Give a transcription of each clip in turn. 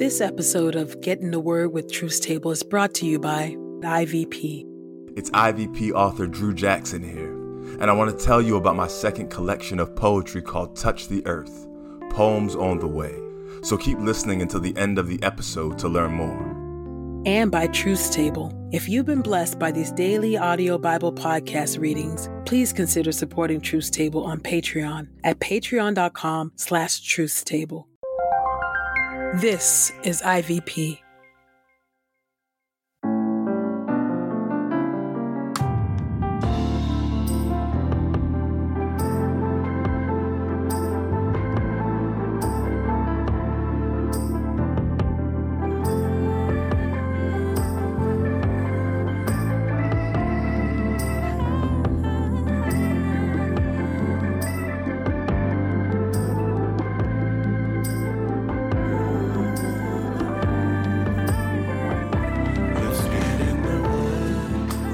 This episode of Get in the Word with Truth's Table is brought to you by IVP. It's IVP author Drew Jackson here, and I want to tell you about my second collection of poetry called Touch the Earth Poems on the Way. So keep listening until the end of the episode to learn more. And by Truth's Table. If you've been blessed by these daily audio Bible podcast readings, please consider supporting Truth's Table on Patreon at patreon.com slash truthstable. This is IVP.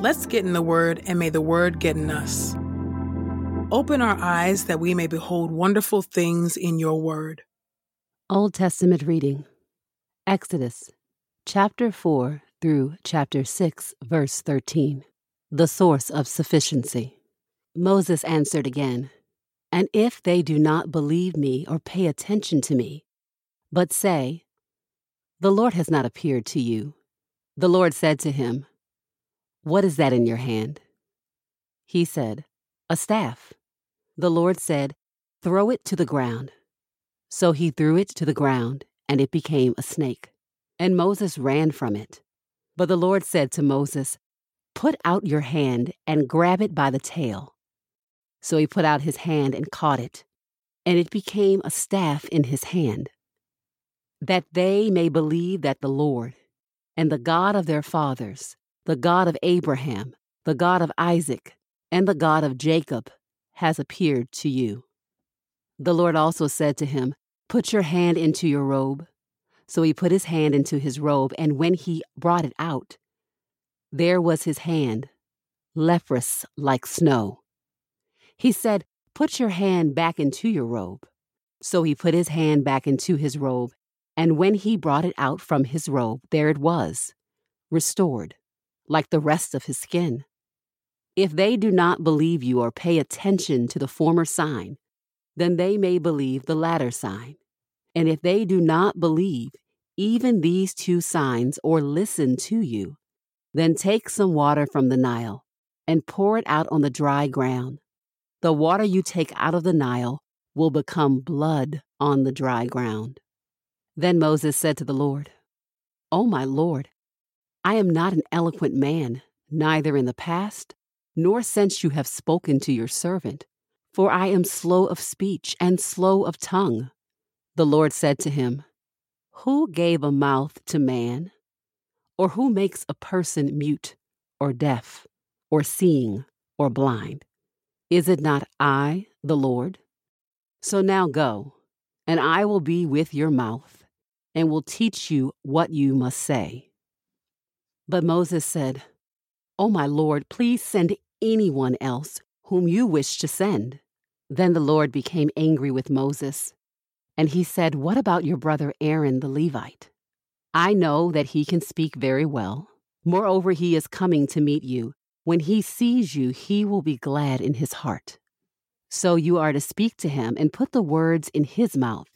Let's get in the Word, and may the Word get in us. Open our eyes that we may behold wonderful things in your Word. Old Testament reading Exodus chapter 4 through chapter 6, verse 13. The source of sufficiency. Moses answered again, And if they do not believe me or pay attention to me, but say, The Lord has not appeared to you, the Lord said to him, What is that in your hand? He said, A staff. The Lord said, Throw it to the ground. So he threw it to the ground, and it became a snake. And Moses ran from it. But the Lord said to Moses, Put out your hand and grab it by the tail. So he put out his hand and caught it, and it became a staff in his hand. That they may believe that the Lord, and the God of their fathers, the God of Abraham, the God of Isaac, and the God of Jacob, has appeared to you. The Lord also said to him, Put your hand into your robe. So he put his hand into his robe, and when he brought it out, there was his hand, leprous like snow. He said, Put your hand back into your robe. So he put his hand back into his robe, and when he brought it out from his robe, there it was, restored, like the rest of his skin. If they do not believe you or pay attention to the former sign, then they may believe the latter sign. And if they do not believe even these two signs or listen to you, then take some water from the Nile and pour it out on the dry ground. The water you take out of the Nile will become blood on the dry ground. Then Moses said to the Lord, O my Lord, I am not an eloquent man, neither in the past, nor since you have spoken to your servant, for I am slow of speech and slow of tongue. The Lord said to him, Who gave a mouth to man? Or who makes a person mute, or deaf, or seeing, or blind? Is it not I, the Lord? So now go, and I will be with your mouth, and will teach you what you must say. But Moses said, O my Lord, please send anyone else whom you wish to send. Then the Lord became angry with Moses, and he said, What about your brother Aaron the Levite? I know that he can speak very well. Moreover, he is coming to meet you. When he sees you, he will be glad in his heart. So you are to speak to him and put the words in his mouth.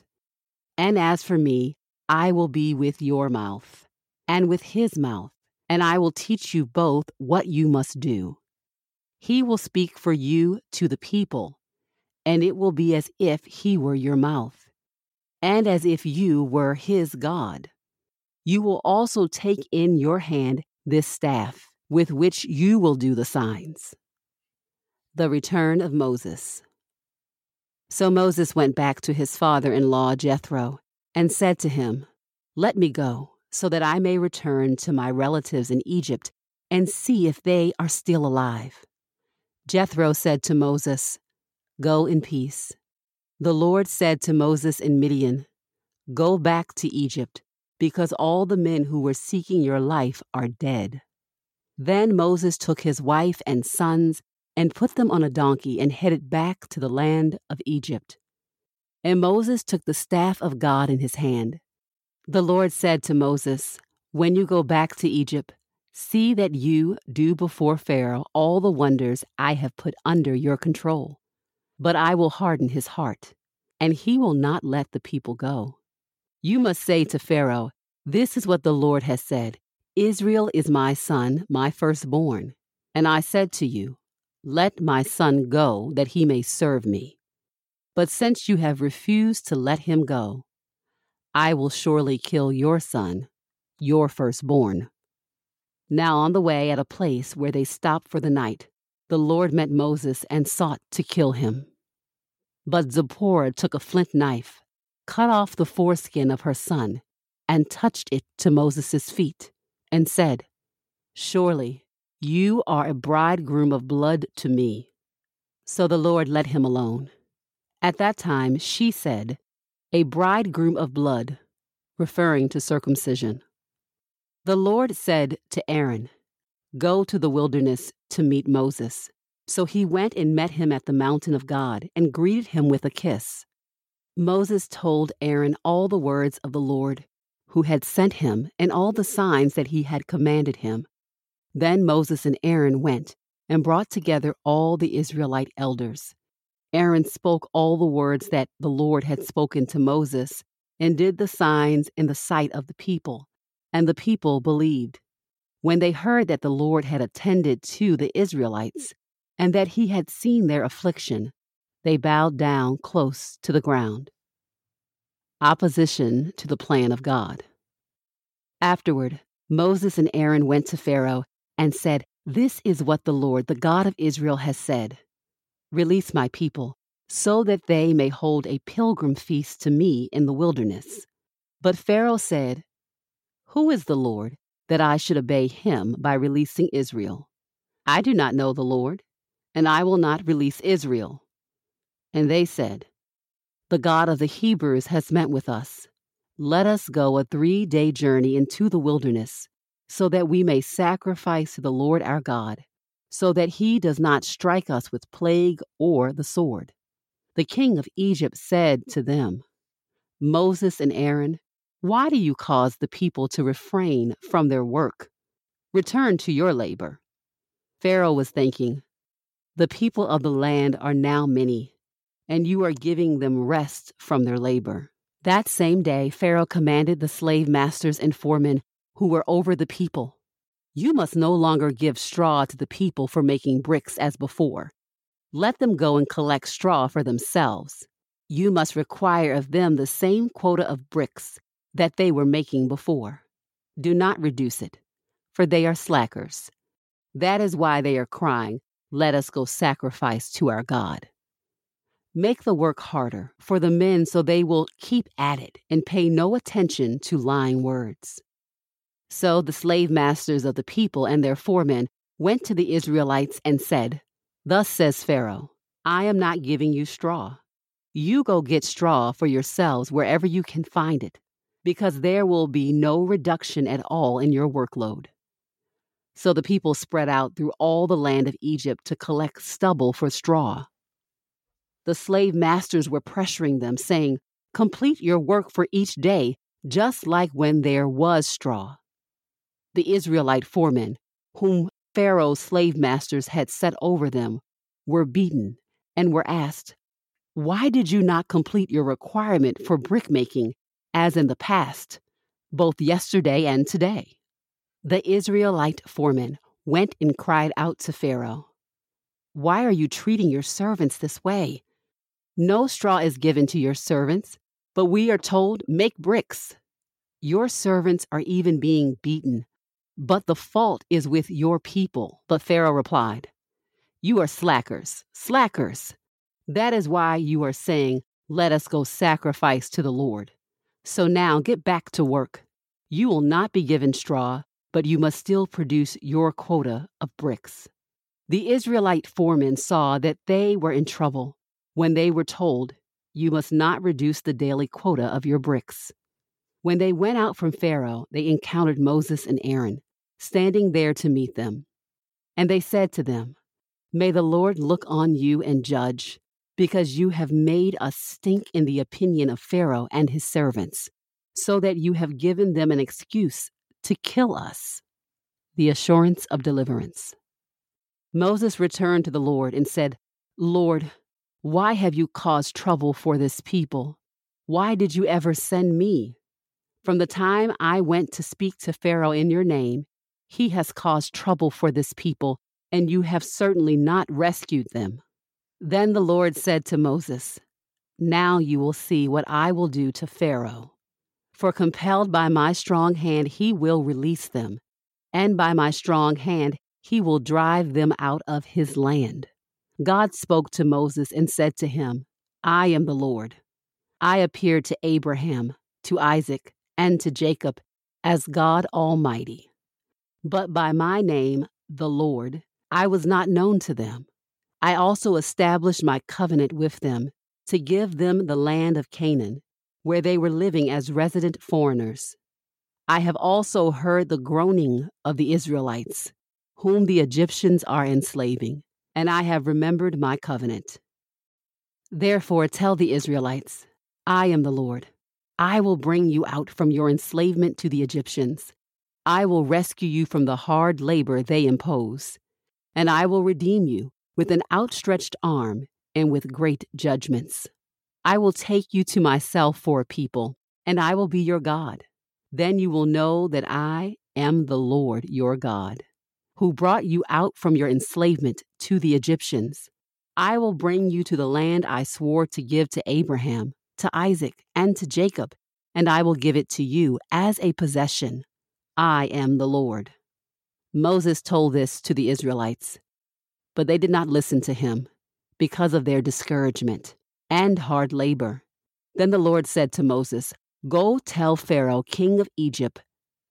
And as for me, I will be with your mouth and with his mouth, and I will teach you both what you must do. He will speak for you to the people, and it will be as if he were your mouth, and as if you were his God. You will also take in your hand this staff, with which you will do the signs. The return of Moses. So Moses went back to his father in law Jethro and said to him, Let me go, so that I may return to my relatives in Egypt and see if they are still alive. Jethro said to Moses, Go in peace. The Lord said to Moses in Midian, Go back to Egypt, because all the men who were seeking your life are dead. Then Moses took his wife and sons and put them on a donkey and headed back to the land of Egypt. And Moses took the staff of God in his hand. The Lord said to Moses, When you go back to Egypt, see that you do before Pharaoh all the wonders I have put under your control. But I will harden his heart, and he will not let the people go. You must say to Pharaoh, This is what the Lord has said Israel is my son, my firstborn. And I said to you, let my son go, that he may serve me. But since you have refused to let him go, I will surely kill your son, your firstborn. Now, on the way at a place where they stopped for the night, the Lord met Moses and sought to kill him. But Zipporah took a flint knife, cut off the foreskin of her son, and touched it to Moses' feet, and said, Surely you are a bridegroom of blood to me. So the Lord let him alone. At that time she said, A bridegroom of blood, referring to circumcision. The Lord said to Aaron, Go to the wilderness to meet Moses. So he went and met him at the mountain of God and greeted him with a kiss. Moses told Aaron all the words of the Lord, who had sent him, and all the signs that he had commanded him. Then Moses and Aaron went and brought together all the Israelite elders. Aaron spoke all the words that the Lord had spoken to Moses and did the signs in the sight of the people, and the people believed. When they heard that the Lord had attended to the Israelites and that he had seen their affliction, they bowed down close to the ground. Opposition to the plan of God. Afterward, Moses and Aaron went to Pharaoh and said, This is what the Lord, the God of Israel, has said Release my people, so that they may hold a pilgrim feast to me in the wilderness. But Pharaoh said, Who is the Lord, that I should obey him by releasing Israel? I do not know the Lord, and I will not release Israel. And they said, The God of the Hebrews has met with us. Let us go a three day journey into the wilderness so that we may sacrifice to the Lord our God, so that he does not strike us with plague or the sword. The king of Egypt said to them, Moses and Aaron, why do you cause the people to refrain from their work? Return to your labor. Pharaoh was thinking, The people of the land are now many, and you are giving them rest from their labor. That same day, Pharaoh commanded the slave masters and foremen who were over the people. You must no longer give straw to the people for making bricks as before. Let them go and collect straw for themselves. You must require of them the same quota of bricks that they were making before. Do not reduce it, for they are slackers. That is why they are crying, Let us go sacrifice to our God. Make the work harder for the men so they will keep at it and pay no attention to lying words. So the slave masters of the people and their foremen went to the Israelites and said, Thus says Pharaoh, I am not giving you straw. You go get straw for yourselves wherever you can find it, because there will be no reduction at all in your workload. So the people spread out through all the land of Egypt to collect stubble for straw. The slave masters were pressuring them, saying, Complete your work for each day, just like when there was straw the Israelite foremen, whom Pharaoh's slave masters had set over them, were beaten and were asked, Why did you not complete your requirement for brickmaking as in the past, both yesterday and today? The Israelite foremen went and cried out to Pharaoh, Why are you treating your servants this way? No straw is given to your servants, but we are told, Make bricks. Your servants are even being beaten but the fault is with your people. But Pharaoh replied, You are slackers, slackers. That is why you are saying, Let us go sacrifice to the Lord. So now get back to work. You will not be given straw, but you must still produce your quota of bricks. The Israelite foremen saw that they were in trouble when they were told, You must not reduce the daily quota of your bricks. When they went out from Pharaoh, they encountered Moses and Aaron, standing there to meet them. And they said to them, May the Lord look on you and judge, because you have made us stink in the opinion of Pharaoh and his servants, so that you have given them an excuse to kill us. The assurance of deliverance. Moses returned to the Lord and said, Lord, why have you caused trouble for this people? Why did you ever send me? From the time I went to speak to Pharaoh in your name, he has caused trouble for this people, and you have certainly not rescued them. Then the Lord said to Moses, Now you will see what I will do to Pharaoh. For compelled by my strong hand, he will release them, and by my strong hand, he will drive them out of his land. God spoke to Moses and said to him, I am the Lord. I appeared to Abraham, to Isaac, and to Jacob as God Almighty. But by my name, the Lord, I was not known to them. I also established my covenant with them to give them the land of Canaan, where they were living as resident foreigners. I have also heard the groaning of the Israelites whom the Egyptians are enslaving, and I have remembered my covenant. Therefore, tell the Israelites, I am the Lord. I will bring you out from your enslavement to the Egyptians. I will rescue you from the hard labor they impose, and I will redeem you with an outstretched arm and with great judgments. I will take you to myself for a people, and I will be your God. Then you will know that I am the Lord your God who brought you out from your enslavement to the Egyptians. I will bring you to the land I swore to give to Abraham, to Isaac, and to Jacob, and I will give it to you as a possession. I am the Lord. Moses told this to the Israelites, but they did not listen to him because of their discouragement and hard labor. Then the Lord said to Moses, Go tell Pharaoh, king of Egypt,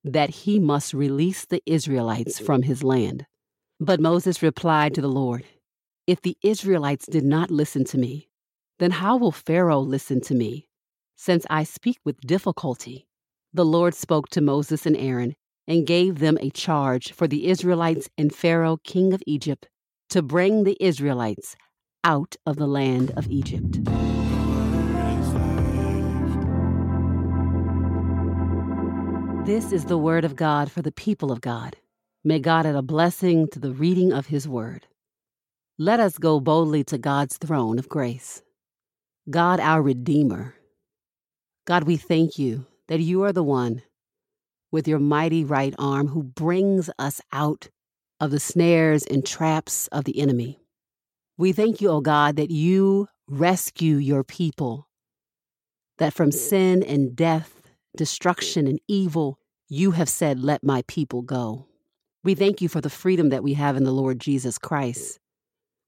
that he must release the Israelites from his land. But Moses replied to the Lord, If the Israelites did not listen to me, then how will Pharaoh listen to me, since I speak with difficulty? The Lord spoke to Moses and Aaron and gave them a charge for the Israelites and Pharaoh, king of Egypt, to bring the Israelites out of the land of Egypt. This is the word of God for the people of God. May God add a blessing to the reading of his word. Let us go boldly to God's throne of grace. God, our Redeemer. God, we thank you that you are the one with your mighty right arm who brings us out of the snares and traps of the enemy. We thank you, O God, that you rescue your people, that from sin and death destruction and evil, you have said, Let my people go. We thank you for the freedom that we have in the Lord Jesus Christ.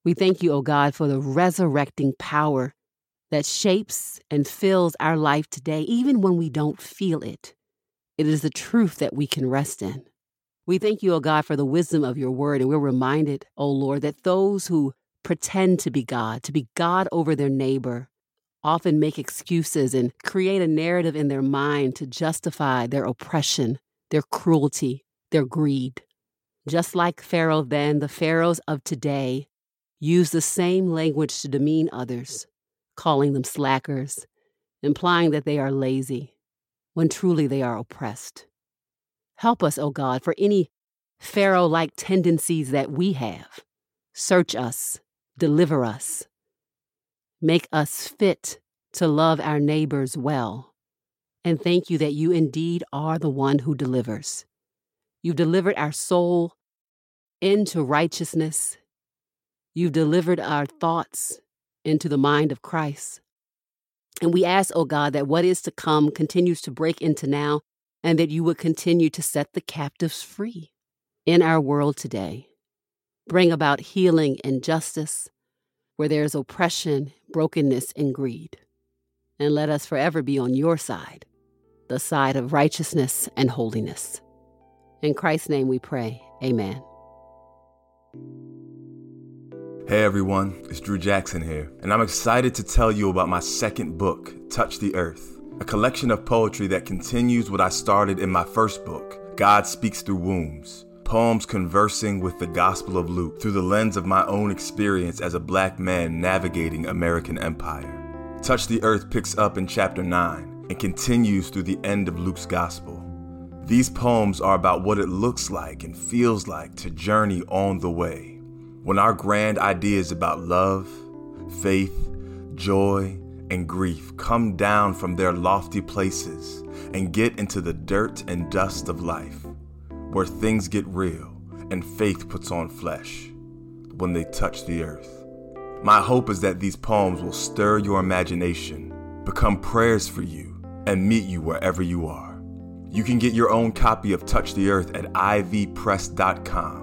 We thank you, O God, for the resurrecting power that shapes and fills our life today, even when we don't feel it. It is the truth that we can rest in. We thank you, O God, for the wisdom of your word, and we're reminded, O Lord, that those who pretend to be God, to be God over their neighbor, often make excuses and create a narrative in their mind to justify their oppression, their cruelty, their greed. Just like Pharaoh then, the pharaohs of today use the same language to demean others, calling them slackers, implying that they are lazy, when truly they are oppressed. Help us, O God, for any Pharaoh like tendencies that we have. Search us, deliver us, Make us fit to love our neighbors well. And thank you that you indeed are the one who delivers. You've delivered our soul into righteousness. You've delivered our thoughts into the mind of Christ. And we ask, oh God, that what is to come continues to break into now and that you would continue to set the captives free in our world today. Bring about healing and justice where there is oppression, brokenness, and greed. And let us forever be on your side, the side of righteousness and holiness. In Christ's name we pray. Amen. Hey everyone, it's Drew Jackson here, and I'm excited to tell you about my second book, Touch the Earth, a collection of poetry that continues what I started in my first book, God Speaks Through Wombs. Poems conversing with the Gospel of Luke through the lens of my own experience as a black man navigating American empire. Touch the Earth picks up in chapter 9 and continues through the end of Luke's Gospel. These poems are about what it looks like and feels like to journey on the way. When our grand ideas about love, faith, joy, and grief come down from their lofty places and get into the dirt and dust of life, where things get real and faith puts on flesh when they touch the earth. My hope is that these poems will stir your imagination, become prayers for you, and meet you wherever you are. You can get your own copy of Touch the Earth at ivpress.com.